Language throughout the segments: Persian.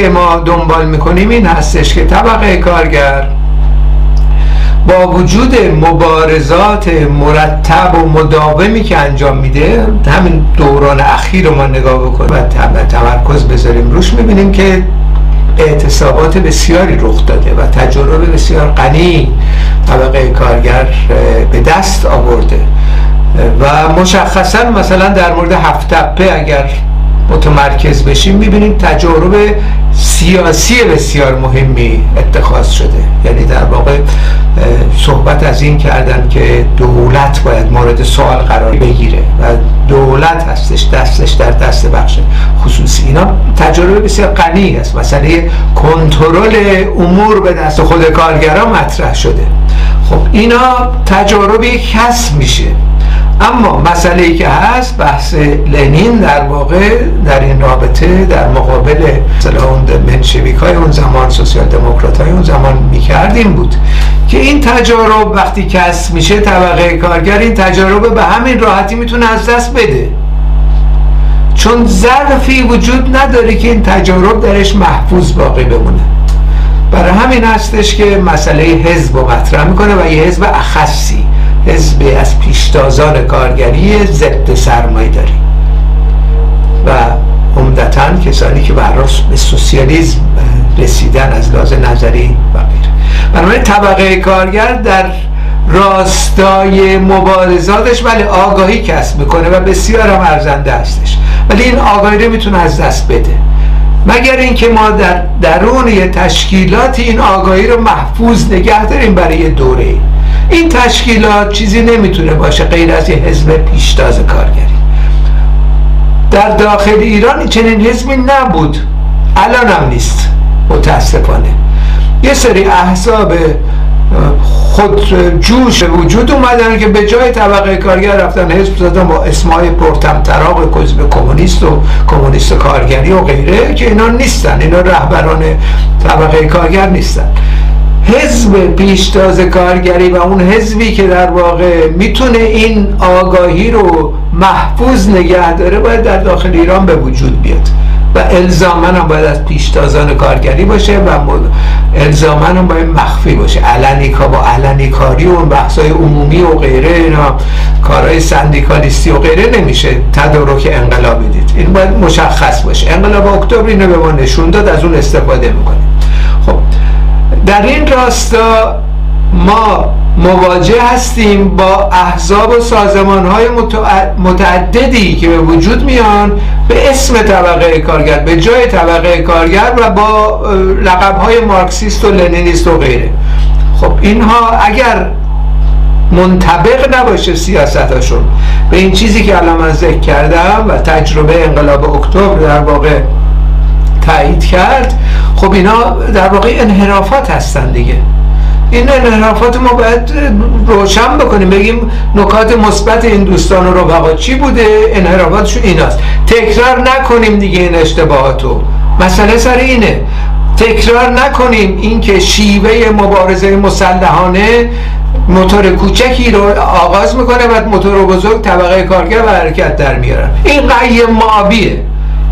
که ما دنبال می‌کنیم این هستش که طبقه کارگر با وجود مبارزات مرتب و مداومی که انجام میده همین دوران اخیر رو ما نگاه بکنیم و تمرکز بذاریم. روش می‌بینیم که اعتصابات بسیاری رخ داده و تجربه بسیار غنی طبقه کارگر به دست آورده. و مشخصا مثلا در مورد هفتپه اگر متمرکز بشیم می‌بینیم تجارب سیاسی بسیار مهمی اتخاذ شده. یعنی در واقع صحبت از این کردن که دولت باید مورد سوال قرار بگیره و دولت هستش دستش در دست بخش خصوصی. اینا تجربه بسیار غنی است. مسئله کنترل امور به دست خود کارگران مطرح شده. خب اینا تجاربی کسب میشه. اما مسئله ای که هست بحث لنین در واقع در این رابطه در مقابل اون منشویک های اون زمان سوسیال دموکرات های اون زمان می‌کردیم بود که این تجارب وقتی کسب میشه طبقه کارگر این تجارب به همین راحتی می‌تونه از دست بده. چون ظرفی وجود نداره که این تجارب درش محفوظ باقی بمونه. برای همین هستش که مسئله حزب رو مطرح می‌کنه و یه حزب اخصی. حزب از پیشتازان کارگری ضد سرمایه داری. و عمدتا کسانی که براش به سوسیالیسم رسیدن از لحاظ نظری و غیره. بنابراین طبقه کارگر در راستای مبارزاتش ولی آگاهی کسب می‌کنه و بسیار هم ارزنده هستش. ولی این آگاهی رو می‌تونه از دست بده. مگر اینکه ما در درون یه تشکیلات این آگاهی رو محفوظ نگه داریم برای یه دوره. این تشکیلات چیزی نمی‌تونه باشه غیر از یه حزب پیشتاز کارگری. در داخل ایران چنین حزبی نبود. الان هم نیست. متاسفانه. یه سری احزاب خود جوش وجود اومدن که به جای طبقه کارگر رفتن حزب زدن با اسمای پرتم تراغ حزب کمونیست و کمونیست کارگری و غیره که اینا نیستن. اینا رهبران طبقه کارگر نیستن. حزب پیشتاز کارگری و اون حزبی که در واقع می‌تونه این آگاهی رو محفوظ نگه داره باید در داخل ایران به وجود بیاد. و الزامن هم باید از پیشتازان کارگری باشه و الزامن هم باید مخفی باشه. علنی با علنی کاری و بحثای عمومی و غیره اینا. کارهای سندیکالیستی و غیره نمیشه تدارک انقلابی دید این باید مشخص باشه. انقلاب اکتبر اینو به ما نشون داد از اون استفاده می‌کنیم. خب در این راستا ما مواجه هستیم با احزاب و سازمان های متعددی که به وجود میان به اسم طبقه کارگر به جای طبقه کارگر و با لقب های مارکسیست و لنینیست و غیره. خب اینها اگر منطبق نباشه سیاستاشون به این چیزی که الان من ذکر کردم و تجربه انقلاب اکتبر در واقع تایید کرد خب اینا در واقع انحرافات هستن دیگه. این انحرافات ما باید روشن بکنیم. بگیم نکات مثبت این دوستان و رفقا چی بوده؟ انحرافاتشون ایناست تکرار نکنیم دیگه این اشتباهاتو. مسئله سر اینه. تکرار نکنیم اینکه شیوه مبارزه مسلحانه موتور کوچکی رو آغاز می‌کنه و موتور بزرگ طبقه کارگر و حرکت در میارن این قیم معابیه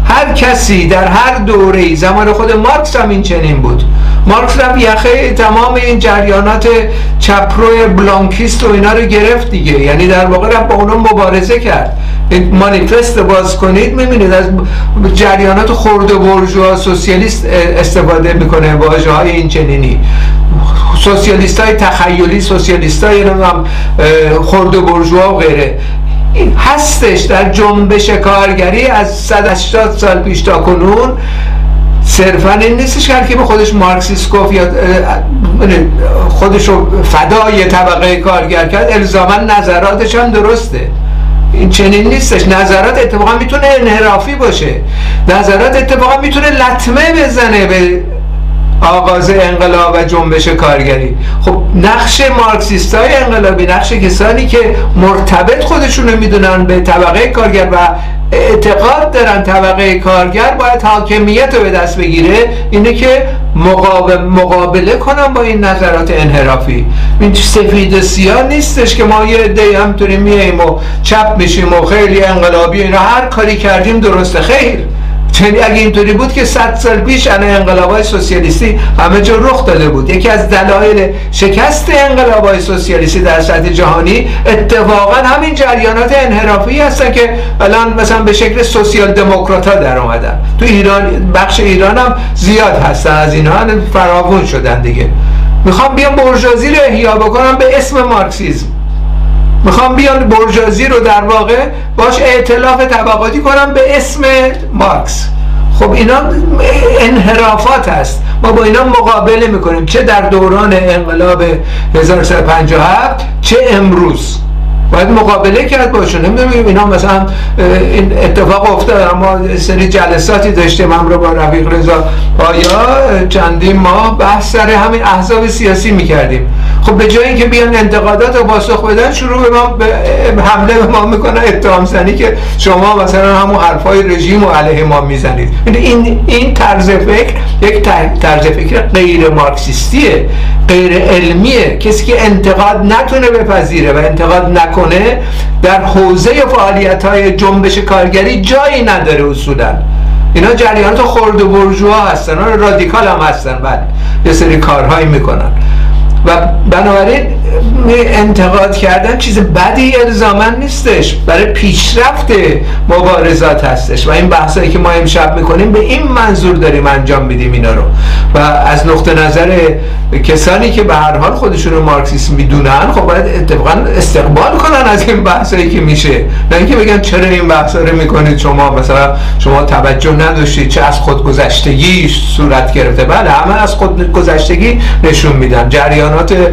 هر کسی در هر دوره زمان خود مارکس هم این چنین بود. مارکس رفت یخه تمام این جریانات چپرو بلانکیست و اینا رو گرفت دیگه. یعنی در واقع رفت با اونا مبارزه کرد. این مانیفست باز کنید می‌بینید از جریانات خرد برجوها سوسیالیست استفاده می‌کنه واژه های این چنینی سوسیالیست های تخیلی سوسیالیست های خرد برجوها و غیره. هستش در جنبش کارگری از 180 سال پیش تا کنون. صرفا این نیستش که به خودش مارکسیست گفت یا خودش رو فدای طبقه کارگر کرد الزاما نظراتش هم درسته. این چنین نیستش. نظرات اتفاقا می‌تونه انحرافی باشه. نظرات اتفاقا می‌تونه لطمه بزنه به آغاز انقلاب و جنبش کارگری. خب نقش مارکسیست های انقلابی نقش کسانی که مرتبط خودشون رو می‌دونن به طبقه کارگر و اعتقاد دارن طبقه کارگر باید حاکمیت رو به دست بگیره اینه که مقابله کنن با این نظرات انحرافی. این سفید و سیاه نیستش که ما یه عده همطوری میاییم و چپ میشیم و خیلی انقلابی اینا هر کاری کردیم درسته خیر. چنین اگه اینطوری بود که 100 سال پیش انقلاب های سوسیالیستی همه جا رخ داده بود. یکی از دلایل شکست های سوسیالیستی در سطح جهانی اتفاقا همین جریانات انحرافی هستن که الان مثلا به شکل سوسیال دموکرات ها در اومدن. تو ایران بخش ایران هم زیاد هستن. از اینها فراوون شدن دیگه. می‌خوام بیام برجازی رو احیا بکنم به اسم مارکسیزم. می‌خوام بیان برجازی رو در واقع باش اعتلاف طبقاتی کنم به اسم مارکس. خب اینا انحرافات هست. ما با اینا مقابله می‌کنیم. چه در دوران انقلاب 1357 چه امروز. باید مقابله کرد باشون. نمی‌دونم اینا مثلا این اتفاق افتاد ما سری جلساتی داشتیم هم رو با رفیق رضا. آیا چندین ماه بحث سر همین احزاب سیاسی می‌کردیم؟ خب به جای اینکه بیان انتقادات رو پاسخ بدن شروع به ما به حمله به ما می‌کنن اتهام زنی که شما مثلا همون حرفای رژیم و علیه ما می‌زنید. یعنی این این طرز فکر یک طرز فکر غیر مارکسیستیه غیر علمیه. کسی که انتقاد نتونه بپذیره و انتقاد نکنه در حوزه فعالیت های جنبش کارگری جایی نداره اصولا. اینا جریانات خرد و برجوها هستن رادیکال هم هستن بله یه سری کارهایی می‌کنن. و بنابراین انتقاد کردن چیز بدی الزامن نیستش. برای پیشرفت مبارزات هستش. و این بحثایی که ما امشب می‌کنیم به این منظور داریم انجام میدیم اینا رو. و از نقطه نظر کسانی که به هر حال خودشون رو مارکسیسم می‌دونن خب باید اتفاقا استقبال کنن از این بحثایی که میشه. نه اینکه بگن چرا این بحثا رو می‌کنید شما؟ مثلا شما توجه نداشتید چه از خودگذشتگی صورت گرفته. بله همه از خودگذشتگی نشون میدن. جریانات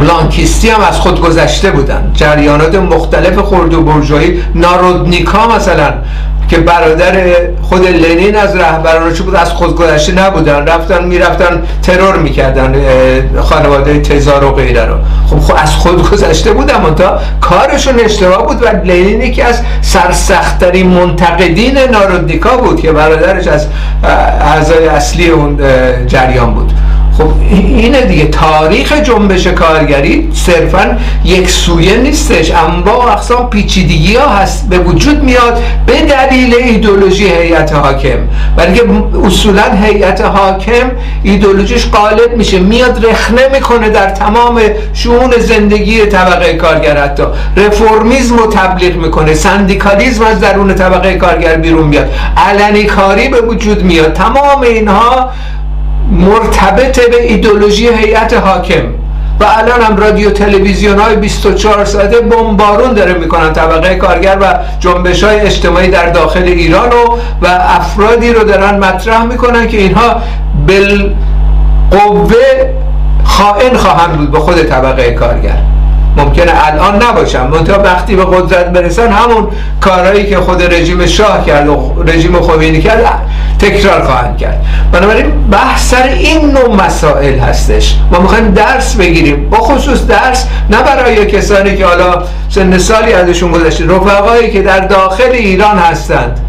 بلانکیستی هم از خود گذشته بودن. جریانات مختلف خرد و برجایی نارودنیکا مثلا که برادر خود لنین از رهبرانش بود از خود گذشته نبودن. رفتن می‌رفتن ترور می‌کردن خانواده تزار و غیره رو. خب, خب از خود گذشته بودن تا کارشون اشتباه بود و لنین یکی از سرسختترین منتقدین نارودنیکا بود که برادرش از اعضای اصلی اون جریان بود. خب اینه دیگه. تاریخ جنبش کارگری صرفا یک سویه نیستش. اما اقسام پیچیدگی ها هست. به وجود میاد به دلیل ایدولوژی هیئت حاکم. که اصولا هیئت حاکم ایدولوژیش غالب میشه. میاد رخنه می‌کنه در تمام شون زندگی طبقه کارگر حتی. رفرمیزم رو تبلیغ می‌کنه. سندیکالیزم از درون طبقه کارگر بیرون میاد. علنی کاری به وجود میاد. تمام اینها مرتبط به ایدولوژی هیئت حاکم. و الان هم رادیو تلویزیون های 24 ساعته بمبارون داره می‌کنن. طبقه کارگر و جنبش های اجتماعی در داخل ایران و, و افرادی رو دارن مطرح می‌کنن که اینها بل قوه خائن خواهند بود به خود طبقه کارگر. ممکنه الان نباشن. منتها وقتی به قدرت برسن همون کارهایی که خود رژیم شاه کرد و رژیم خوینی کرد تکرار خواهند کرد. بنابراین بحث سر این نوع مسائل هستش. ما می‌خوایم درس بگیریم. با خصوص درس نه برای کسانی که حالا سن سالی ازشون گذشته رفقایی که در داخل ایران هستند.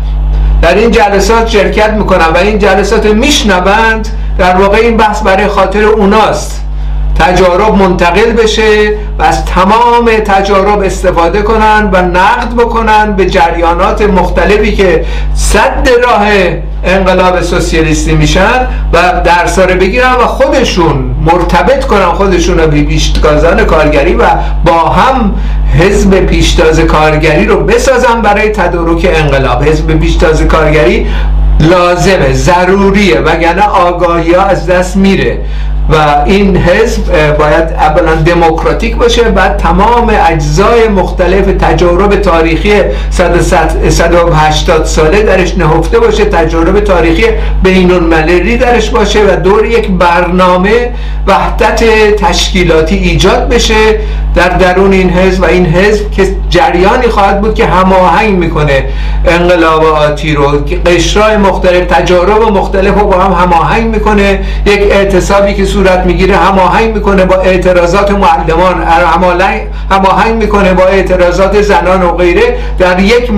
در این جلسات شرکت می‌کنن و این جلسات میشنوند. در واقع این بحث برای خاطر اوناست. تجارب منتقل بشه و از تمام تجارب استفاده کنن و نقد بکنن به جریانات مختلفی که صد راه انقلاب سوسیالیستی میشن و درس بگیرن و خودشون مرتبط کنن خودشون رو به پیشتازان کارگری و با هم حزب پیشتاز کارگری رو بسازن برای تدارک انقلاب. حزب پیشتاز کارگری لازمه ضروریه وگرنه آگاهی ها از دست میره. و این حزب باید اولا دموکراتیک باشه بعد تمام اجزای مختلف تجارب تاریخی 180 ساله درش نهفته باشه تجارب تاریخی بین المللی درش باشه و دور یک برنامه وحدت تشکیلاتی ایجاد بشه در درون این حزب و این حزب که جریانی خواهد بود که هماهنگ می‌کنه انقلاباتی رو قشرهای مختلف تجارب مختلف رو با هم هماهنگ می‌کنه. یک اعتصابی که صورت می‌گیره هماهنگ می‌کنه با اعتراضات معلمان هماهنگ می‌کنه با اعتراضات زنان و غیره در یک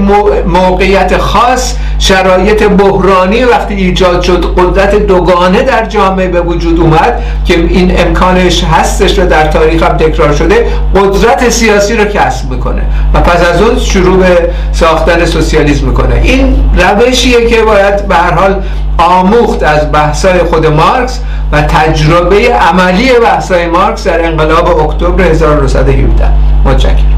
موقعیت خاص شرایط بحرانی وقتی ایجاد شد قدرت دوگانه در جامعه به وجود اومد که این امکانش هستش و در تاریخ هم تکرار شده قدرت سیاسی رو کسب می‌کنه و پس از اون شروع به ساختن سوسیالیسم می‌کنه. این روشیه که باید به هر حال آموخت از بحثای خود مارکس و تجربه عملی بحثای مارکس در انقلاب اکتبر 1917 متشکرم.